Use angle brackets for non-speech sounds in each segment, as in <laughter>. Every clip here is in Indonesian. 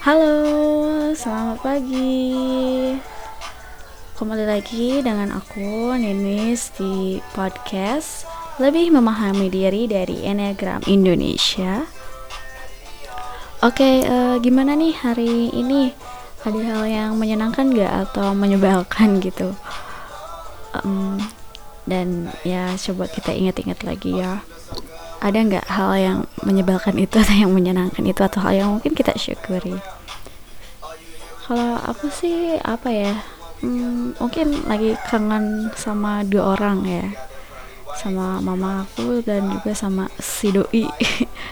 Halo, selamat pagi. Kembali lagi dengan aku Ninis di podcast Lebih Memahami Diri dari Enneagram Indonesia. Oke, uh, gimana nih hari ini? Ada hal yang menyenangkan gak atau menyebalkan gitu? Um, dan ya coba kita ingat-ingat lagi ya ada nggak hal yang menyebalkan itu atau yang menyenangkan itu atau hal yang mungkin kita syukuri? Kalau aku sih apa ya hmm, mungkin lagi kangen sama dua orang ya. Sama mama aku dan juga sama si doi. <laughs>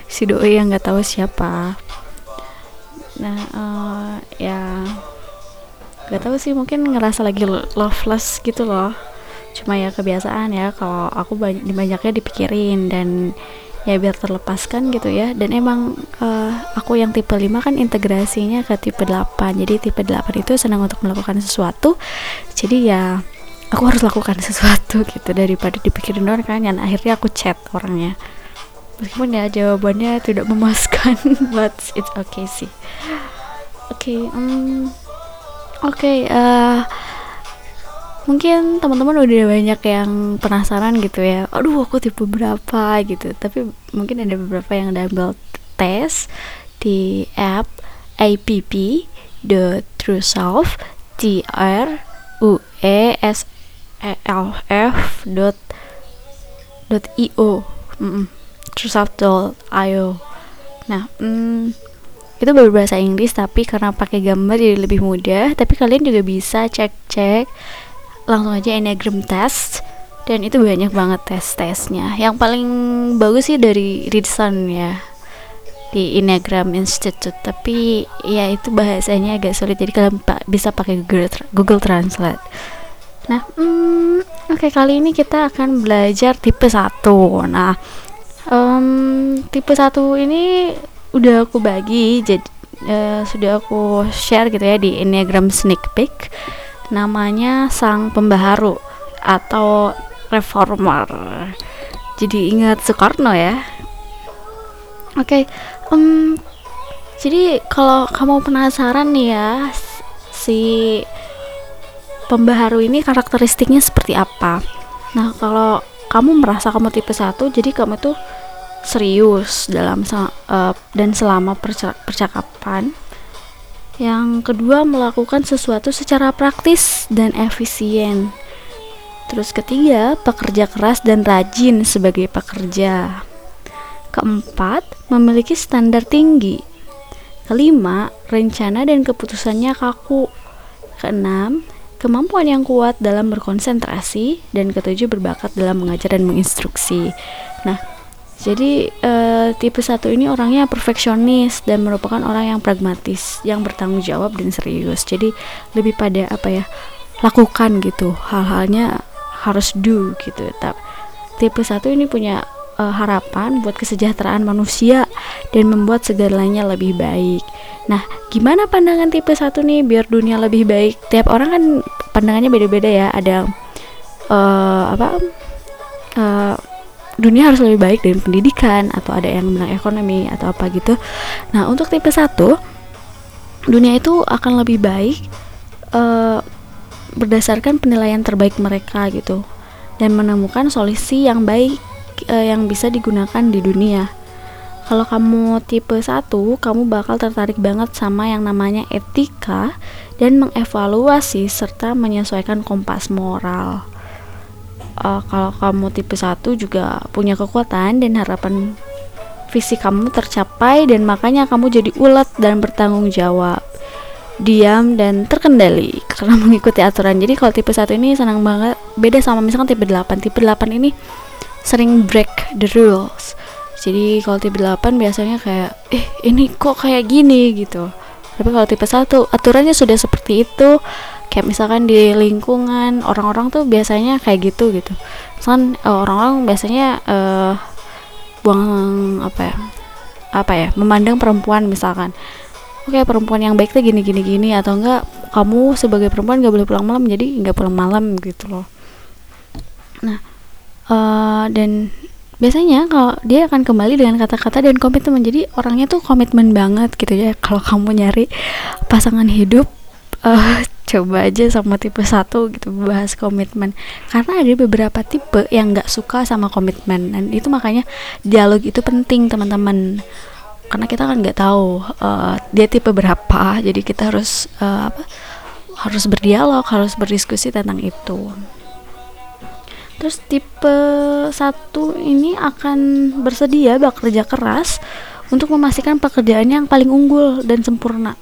Si doi yang nggak tahu siapa. Nah uh, ya nggak tahu sih mungkin ngerasa lagi loveless gitu loh cuma ya kebiasaan ya kalau aku banyak banyaknya dipikirin dan ya biar terlepaskan gitu ya. Dan emang uh, aku yang tipe 5 kan integrasinya ke tipe 8 jadi tipe 8 itu senang untuk melakukan sesuatu. Jadi ya aku harus lakukan <laughs> sesuatu gitu daripada dipikirin doang kan. Dan akhirnya aku chat orangnya. Meskipun ya jawabannya tidak memuaskan <laughs> but it's okay sih. Oke okay, um, oke okay, uh, mungkin teman-teman udah banyak yang penasaran gitu ya. Aduh aku tipe berapa gitu. Tapi mungkin ada beberapa yang double tes di app app the true self t r u e s e l f dot dot io mm trueself.io nah mm, itu berbahasa Inggris tapi karena pakai gambar jadi lebih mudah. Tapi kalian juga bisa cek-cek langsung aja Enneagram test. Dan itu banyak banget tes-tesnya. Yang paling bagus sih dari Ridson ya di Enneagram Institute. Tapi ya itu bahasanya agak sulit jadi kalian pa bisa pakai Google, Google Translate. Nah hmm, oke okay, kali ini kita akan belajar tipe 1 nah um, tipe 1 ini udah aku bagi jadi uh, sudah aku share gitu ya di Enneagram Sneak Peek namanya sang pembaharu atau reformer. Jadi ingat Soekarno ya. Oke okay, um, jadi kalau kamu penasaran nih ya si pembaharu ini karakteristiknya seperti apa? Nah kalau kamu merasa kamu tipe satu jadi kamu tuh serius dalam uh, dan selama percakapan yang kedua, melakukan sesuatu secara praktis dan efisien. Terus ketiga, pekerja keras dan rajin sebagai pekerja. Keempat, memiliki standar tinggi. Kelima, rencana dan keputusannya kaku. Keenam, kemampuan yang kuat dalam berkonsentrasi dan ketujuh berbakat dalam mengajar dan menginstruksi. Nah, jadi tipe satu ini orangnya perfeksionis dan merupakan orang yang pragmatis, yang bertanggung jawab dan serius. Jadi lebih pada apa ya? lakukan gitu. Hal-halnya harus do gitu. Tapi tipe satu ini punya uh, harapan buat kesejahteraan manusia dan membuat segalanya lebih baik. Nah, gimana pandangan tipe satu nih biar dunia lebih baik? Tiap orang kan pandangannya beda-beda ya. Ada uh, apa? Uh, dunia harus lebih baik dari pendidikan atau ada yang bilang ekonomi atau apa gitu. Nah, untuk tipe satu dunia itu akan lebih baik uh, berdasarkan penilaian terbaik mereka gitu dan menemukan solusi yang baik uh, yang bisa digunakan di dunia. Kalau kamu tipe satu, kamu bakal tertarik banget sama yang namanya etika dan mengevaluasi serta menyesuaikan kompas moral uh, kalau kamu tipe 1 juga punya kekuatan dan harapan visi kamu tercapai dan makanya kamu jadi ulet dan bertanggung jawab. Diam dan terkendali karena <laughs> mengikuti aturan. Jadi kalau tipe 1 ini senang banget. Beda sama misalkan tipe 8 tipe 8 ini sering break the rules. Jadi kalau tipe 8 biasanya kayak eh ini kok kayak gini? gitu. Tapi kalau tipe 1 aturannya sudah seperti itu kayak misalkan di lingkungan orang-orang tuh biasanya kayak gitu gitu. Uh, orang-orang biasanya uh, buang apa ya apa ya memandang perempuan misalkan. Oke perempuan yang baik tuh gini gini gini atau enggak kamu sebagai perempuan gak boleh pulang malam jadi nggak pulang malam gitu loh. Nah uh, dan biasanya kalau dia akan kembali dengan kata-kata dan komitmen. Jadi orangnya tuh komitmen banget gitu ya kalau kamu nyari pasangan hidup uh, coba aja sama tipe satu gitu bahas komitmen. Karena ada beberapa tipe yang nggak suka sama komitmen dan itu makanya dialog itu penting teman-teman. Karena kita kan nggak tahu uh, dia tipe berapa jadi kita harus uh, apa harus berdialog harus berdiskusi tentang itu. Terus tipe satu ini akan bersedia bekerja keras untuk memastikan pekerjaan yang paling unggul dan sempurna.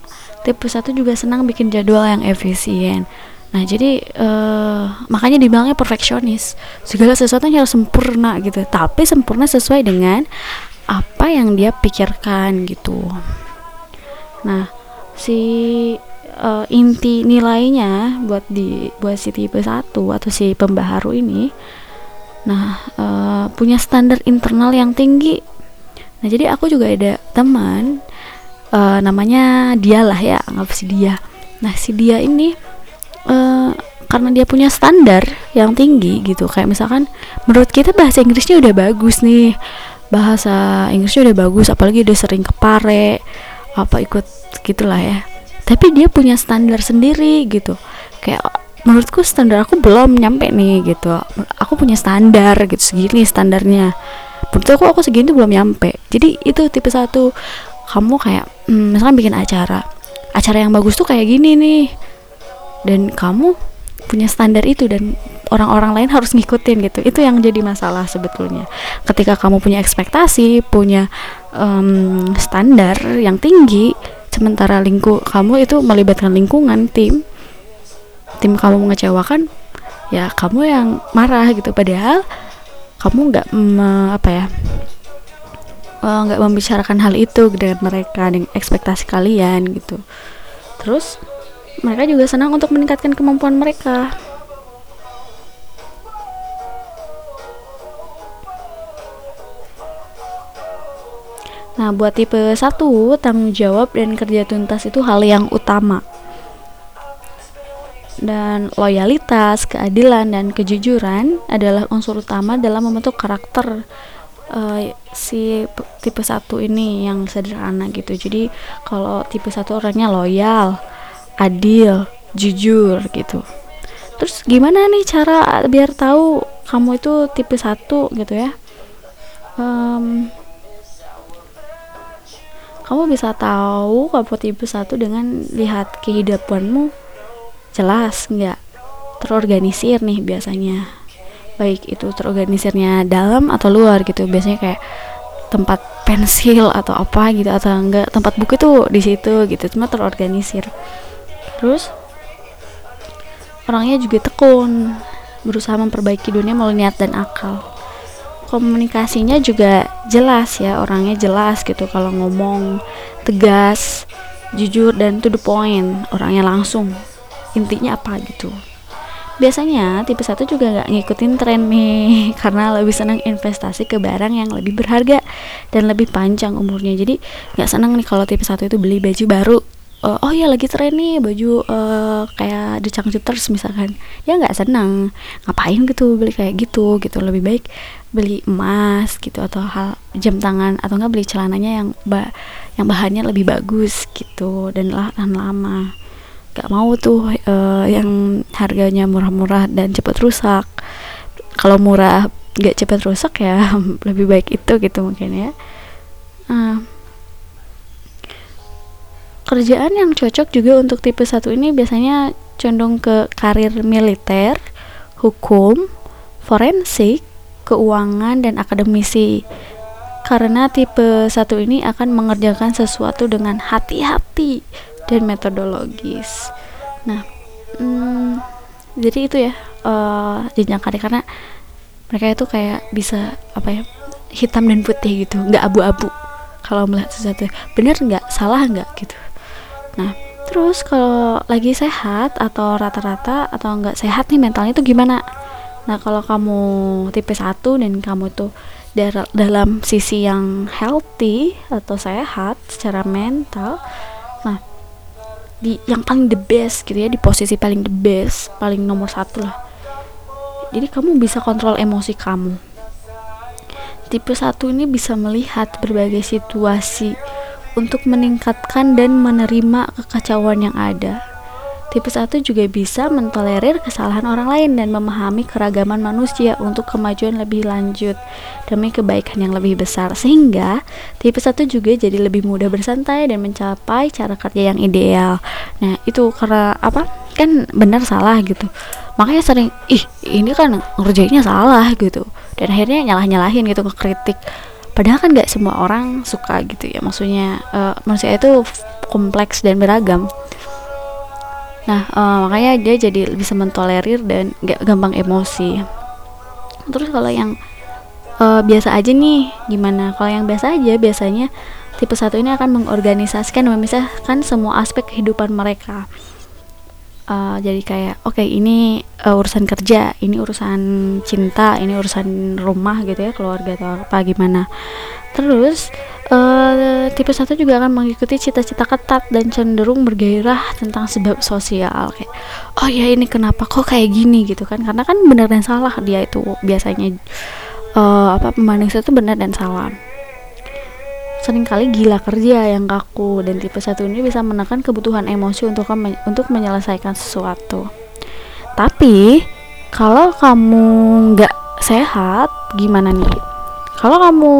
Tipe satu juga senang bikin jadwal yang efisien. Nah, jadi uh, makanya dibilangnya perfeksionis. Segala sesuatu harus sempurna gitu. Tapi sempurna sesuai dengan apa yang dia pikirkan gitu. Nah, si uh, inti nilainya buat di buat si tipe 1 atau si pembaharu ini nah uh, punya standar internal yang tinggi nah jadi aku juga ada teman uh, namanya dia lah ya anggap si dia. Nah si dia ini uh, karena dia punya standar yang tinggi gitu kayak misalkan menurut kita bahasa Inggrisnya udah bagus nih bahasa Inggrisnya udah bagus apalagi udah sering kepare apa ikut gitulah ya. Tapi dia punya standar sendiri gitu. Kayak menurutku standar aku belum nyampe nih gitu. Aku punya standar gitu segini standarnya. Menurut aku aku segini belum nyampe. Jadi itu tipe satu kamu kayak hmm, misalkan bikin acara acara yang bagus tuh kayak gini nih. Dan kamu punya standar itu dan orang-orang lain harus ngikutin gitu. Itu yang jadi masalah sebetulnya. Ketika kamu punya ekspektasi punya um, standar yang tinggi sementara lingkup kamu itu melibatkan lingkungan tim tim kamu mengecewakan ya kamu yang marah gitu. Padahal kamu nggak apa ya nggak uh, membicarakan hal itu dengan mereka dengan ekspektasi kalian gitu. Terus mereka juga senang untuk meningkatkan kemampuan mereka. Nah, buat tipe satu, tanggung jawab dan kerja tuntas itu hal yang utama. Dan loyalitas, keadilan, dan kejujuran adalah unsur utama dalam membentuk karakter uh, si tipe satu ini yang sederhana gitu. Jadi, kalau tipe satu orangnya loyal, adil, jujur gitu. Terus gimana nih cara biar tahu kamu itu tipe satu gitu ya? Um, kamu bisa tahu kamu tipe satu dengan lihat kehidupanmu jelas nggak terorganisir nih biasanya baik itu terorganisirnya dalam atau luar gitu. Biasanya kayak tempat pensil atau apa gitu atau enggak tempat buku itu di situ gitu cuma terorganisir. Terus orangnya juga tekun berusaha memperbaiki dunia melalui niat dan akal. Komunikasinya juga jelas ya orangnya jelas gitu kalau ngomong tegas jujur dan to the point orangnya langsung. Intinya apa gitu biasanya tipe satu juga nggak ngikutin tren nih <laughs> karena lebih senang investasi ke barang yang lebih berharga dan lebih panjang umurnya. Jadi nggak senang nih kalau tipe satu itu beli baju baru. Uh, oh ya lagi tren nih baju uh, kayak The Changcuters misalkan. Ya nggak senang ngapain gitu beli kayak gitu gitu. Lebih baik beli emas gitu atau hal jam tangan atau nggak beli celananya yang ba yang bahannya lebih bagus gitu dan lah tahan lama nggak mau tuh uh, yang harganya murah-murah dan cepat rusak. Kalau murah nggak cepat rusak ya <laughs> lebih baik itu gitu mungkin ya. Uh, kerjaan yang cocok juga untuk tipe satu ini biasanya condong ke karir militer, hukum, forensik, keuangan, dan akademisi. Karena tipe satu ini akan mengerjakan sesuatu dengan hati-hati dan metodologis. Nah, hmm, jadi itu ya uh, jenjang karir karena mereka itu kayak bisa apa ya hitam dan putih gitu, nggak abu-abu kalau melihat sesuatu. Bener nggak, salah nggak gitu. Nah, terus kalau lagi sehat atau rata-rata atau enggak sehat nih mentalnya itu gimana? Nah, kalau kamu tipe 1 dan kamu tuh dalam sisi yang healthy atau sehat secara mental, di yang paling the best gitu ya di posisi paling the best paling nomor satu lah. Jadi kamu bisa kontrol emosi kamu. Tipe satu ini bisa melihat berbagai situasi untuk meningkatkan dan menerima kekacauan yang ada Tipe 1 juga bisa mentolerir kesalahan orang lain dan memahami keragaman manusia untuk kemajuan lebih lanjut demi kebaikan yang lebih besar. Sehingga tipe 1 juga jadi lebih mudah bersantai dan mencapai cara kerja yang ideal. Nah, itu karena apa? Kan benar salah gitu. Makanya sering, ih ini kan ngerjainnya salah gitu. Dan akhirnya nyalah-nyalahin gitu ke kritik padahal kan gak semua orang suka gitu ya maksudnya uh, manusia itu kompleks dan beragam Nah, uh, makanya dia jadi bisa mentolerir dan gak gampang emosi. Terus kalau yang uh, biasa aja nih, gimana? Kalau yang biasa aja biasanya tipe satu ini akan mengorganisasikan memisahkan semua aspek kehidupan mereka. Uh, jadi kayak oke okay, ini uh, urusan kerja, ini urusan cinta, ini urusan rumah gitu ya, keluarga atau apa gimana. Terus uh, tipe satu juga akan mengikuti cita-cita ketat dan cenderung bergairah tentang sebab sosial kayak oh ya ini kenapa kok kayak gini? gitu kan. Karena kan benar dan salah dia itu biasanya. Uh, apa pembanding itu benar dan salah. Seringkali gila kerja yang kaku dan tipe satu ini bisa menekan kebutuhan emosi untuk untuk menyelesaikan sesuatu. Tapi kalau kamu nggak sehat gimana nih kalau kamu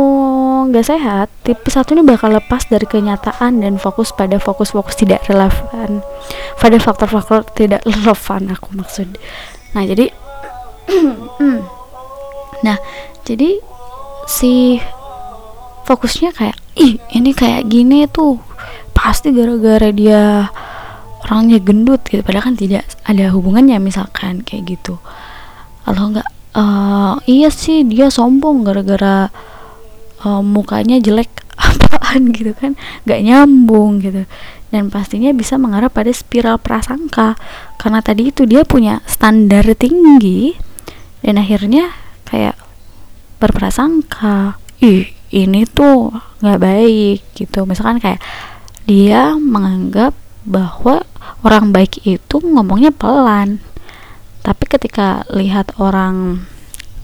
nggak sehat, tipe satu ini bakal lepas dari kenyataan dan fokus pada fokus-fokus tidak relevan, pada faktor-faktor tidak relevan aku maksud. Nah jadi, <clears throat> nah jadi si fokusnya kayak, ih ini kayak gini tuh pasti gara-gara dia orangnya gendut gitu, padahal kan tidak ada hubungannya misalkan kayak gitu. Kalau nggak uh, iya sih dia sombong gara-gara uh, mukanya jelek <laughs> apaan gitu kan. Nggak nyambung gitu. Dan pastinya bisa mengarah pada spiral prasangka. Karena tadi itu dia punya standar tinggi dan akhirnya kayak berprasangka. Ih ini tuh nggak baik gitu. Misalkan kayak dia menganggap bahwa orang baik itu ngomongnya pelan tapi ketika lihat orang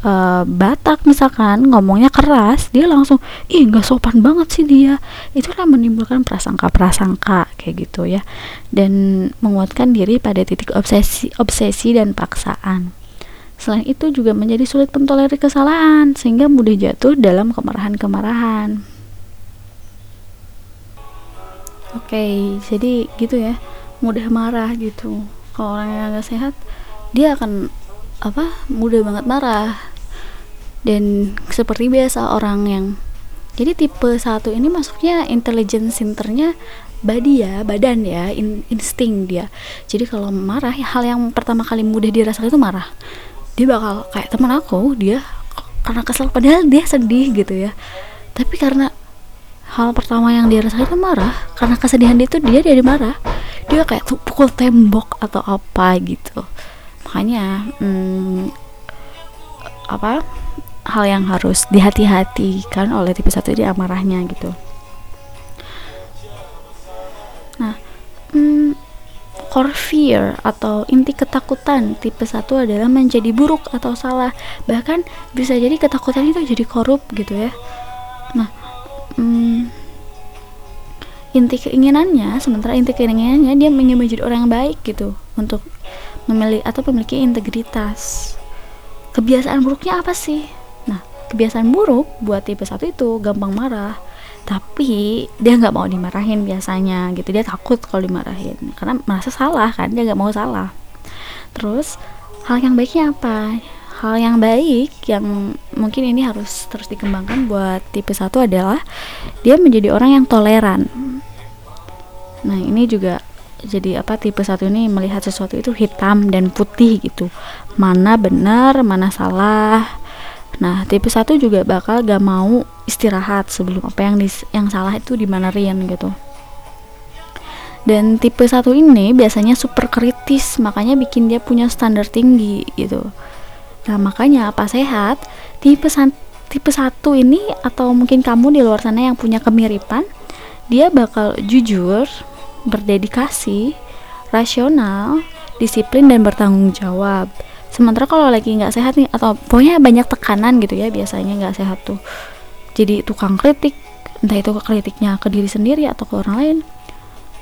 uh, Batak misalkan ngomongnya keras dia langsung ih nggak sopan banget sih dia. Itulah menimbulkan prasangka-prasangka kayak gitu ya. Dan menguatkan diri pada titik obsesi obsesi dan paksaan. Selain itu juga menjadi sulit mentolerir kesalahan sehingga mudah jatuh dalam kemarahan-kemarahan. Oke okay, jadi gitu ya. Mudah marah gitu. Kalau orang yang nggak sehat dia akan apa mudah banget marah. Dan seperti biasa orang yang jadi tipe satu ini masuknya intelligence centernya body ya badan ya in, insting dia. Jadi kalau marah hal yang pertama kali mudah dirasakan itu marah. Dia bakal kayak teman aku dia karena kesel padahal dia sedih gitu ya. Tapi karena hal pertama yang dia rasakan itu marah karena kesedihan dia itu dia jadi marah. Dia kayak tuh pukul tembok atau apa gitu makanya hmm, apa hal yang harus dihati-hati kan oleh tipe satu ini amarahnya gitu. Nah hmm, core fear atau inti ketakutan tipe satu adalah menjadi buruk atau salah. Bahkan bisa jadi ketakutan itu jadi korup gitu ya. Nah hmm, inti keinginannya sementara inti keinginannya dia ingin menjadi orang yang baik gitu. Untuk memiliki atau memiliki integritas. Kebiasaan buruknya apa sih? Nah kebiasaan buruk buat tipe satu itu gampang marah tapi dia nggak mau dimarahin biasanya gitu. Dia takut kalau dimarahin karena merasa salah kan dia nggak mau salah. Terus hal yang baiknya apa? Hal yang baik yang mungkin ini harus terus dikembangkan buat tipe satu adalah dia menjadi orang yang toleran. Nah ini juga jadi apa tipe satu ini melihat sesuatu itu hitam dan putih gitu. Mana benar mana salah. Nah tipe satu juga bakal gak mau istirahat sebelum apa yang dis, yang salah itu dimanerin gitu. Dan tipe satu ini biasanya super kritis makanya bikin dia punya standar tinggi gitu. Nah makanya apa sehat tipe tipe satu ini atau mungkin kamu di luar sana yang punya kemiripan dia bakal jujur berdedikasi, rasional, disiplin dan bertanggung jawab. Sementara kalau lagi nggak sehat nih atau pokoknya banyak tekanan gitu ya biasanya nggak sehat tuh. Jadi tukang kritik entah itu kritiknya ke diri sendiri atau ke orang lain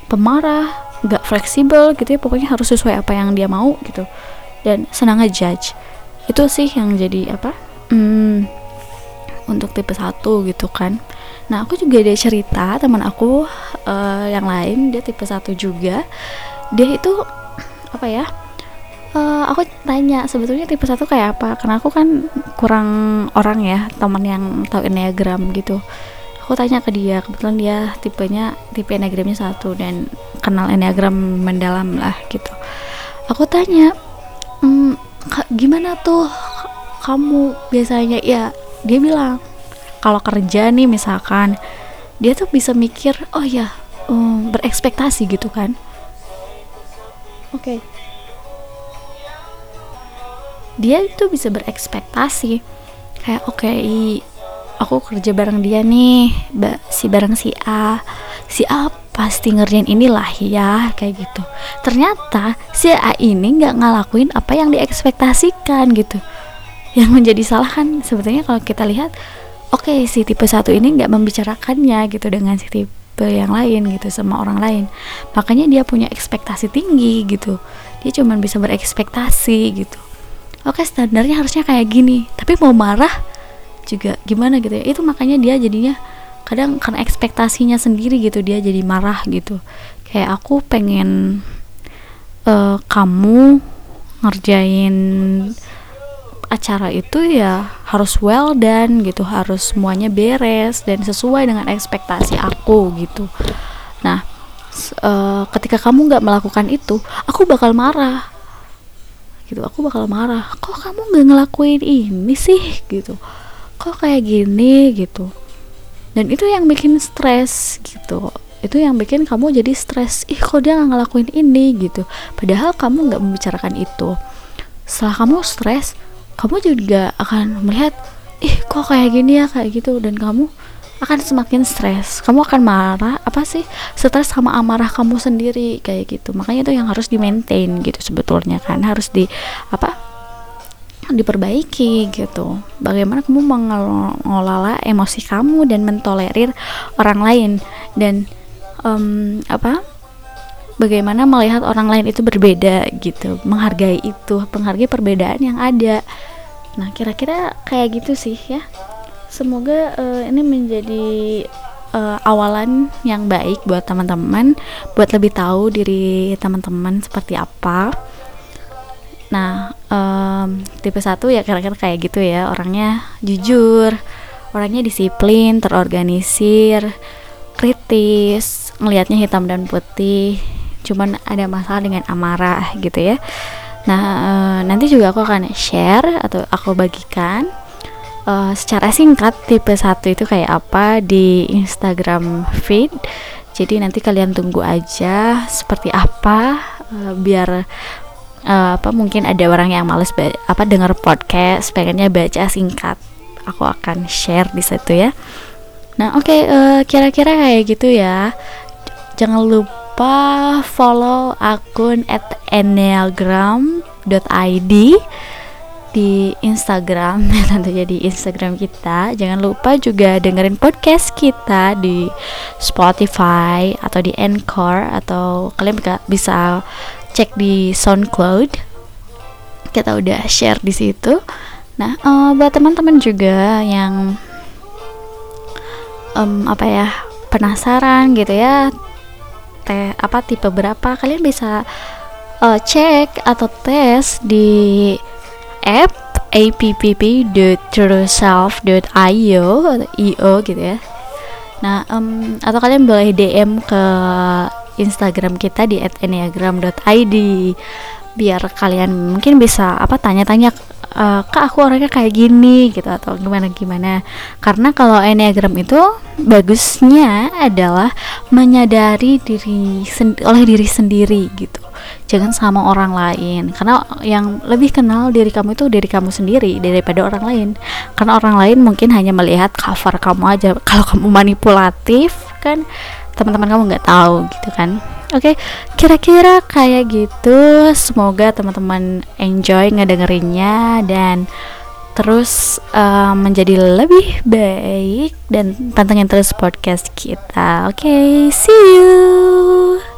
pemarah nggak fleksibel gitu ya pokoknya harus sesuai apa yang dia mau gitu. Dan senang ngejudge. Itu sih yang jadi apa? Hmm, untuk tipe satu gitu kan. Nah aku juga ada cerita teman aku uh, yang lain dia tipe satu juga. Dia itu apa ya uh, aku tanya sebetulnya tipe satu kayak apa? Karena aku kan kurang orang ya teman yang tahu enneagram gitu. Aku tanya ke dia kebetulan dia tipenya tipe enneagramnya satu dan kenal enneagram mendalam lah gitu. Aku tanya hmm, gimana tuh kamu biasanya? Ya dia bilang kalau kerja nih misalkan dia tuh bisa mikir oh ya um, berekspektasi gitu kan? Oke. Okay. dia itu bisa berekspektasi. Kayak oke okay, aku kerja bareng dia nih si bareng si A. Si A pasti ngerjain inilah ya kayak gitu. Ternyata si A ini nggak ngelakuin apa yang diekspektasikan gitu. Yang menjadi salah kan sebetulnya kalau kita lihat oke okay, si tipe satu ini nggak membicarakannya gitu dengan si tipe yang lain gitu sama orang lain. Makanya dia punya ekspektasi tinggi gitu. Dia cuma bisa berekspektasi gitu. Oke standarnya harusnya kayak gini. Tapi mau marah juga gimana gitu ya? Itu makanya dia jadinya kadang karena ekspektasinya sendiri gitu dia jadi marah gitu. Kayak aku pengen uh, kamu ngerjain acara itu ya harus well done gitu harus semuanya beres dan sesuai dengan ekspektasi aku gitu. Nah uh, ketika kamu nggak melakukan itu aku bakal marah. Gitu aku bakal marah kok kamu nggak ngelakuin ini sih? Gitu kok kayak gini? Gitu. Dan itu yang bikin stres gitu itu yang bikin kamu jadi stres ih kok dia nggak ngelakuin ini? Gitu. Padahal kamu nggak membicarakan itu. Setelah kamu stres kamu juga akan melihat ih kok kayak gini ya kayak gitu. Dan kamu akan semakin stres. Kamu akan marah apa sih stres sama amarah kamu sendiri kayak gitu. Makanya itu yang harus di maintain gitu sebetulnya kan harus di apa diperbaiki gitu. Bagaimana kamu mengelola emosi kamu dan mentolerir orang lain. Dan um, apa bagaimana melihat orang lain itu berbeda gitu menghargai itu menghargai perbedaan yang ada nah kira-kira kayak gitu sih ya. Semoga uh, ini menjadi uh, awalan yang baik buat teman-teman buat lebih tahu diri teman-teman seperti apa. Nah, um, tipe satu ya kira-kira kayak gitu ya, orangnya jujur, orangnya disiplin, terorganisir, kritis, ngelihatnya hitam dan putih, cuman ada masalah dengan amarah gitu ya. Nah, uh, nanti juga aku akan share atau aku bagikan uh, secara singkat tipe satu itu kayak apa di Instagram feed. Jadi nanti kalian tunggu aja seperti apa uh, biar uh, apa mungkin ada orang yang males apa dengar podcast pengennya baca singkat. Aku akan share di situ ya. Nah oke okay, kira-kira kayak gitu ya. Jangan lupa follow akun at enneagram.id di Instagram. <laughs> Tentunya di Instagram kita. Jangan lupa juga dengerin podcast kita di Spotify atau di Anchor atau kalian bisa cek di SoundCloud. Kita udah share di situ. Nah uh, buat teman-teman juga yang um, apa ya penasaran gitu ya teh apa tipe berapa? Kalian bisa uh, cek atau tes di app app.trueself.io io gitu ya. Nah um, atau kalian boleh DM ke Instagram kita di @enneagram.id biar kalian mungkin bisa apa tanya-tanya uh, kak aku orangnya kayak gini gitu atau gimana gimana. Karena kalau enneagram itu bagusnya adalah menyadari diri oleh diri sendiri gitu. Jangan sama orang lain. Karena yang lebih kenal diri kamu itu diri kamu sendiri daripada orang lain. Karena orang lain mungkin hanya melihat cover kamu aja. Kalau kamu manipulatif kan teman-teman kamu nggak tahu gitu kan oke okay, kira-kira kayak gitu semoga teman-teman enjoy ngedengerinnya dan terus uh, menjadi lebih baik dan pantengin terus podcast kita. Oke, okay, see you.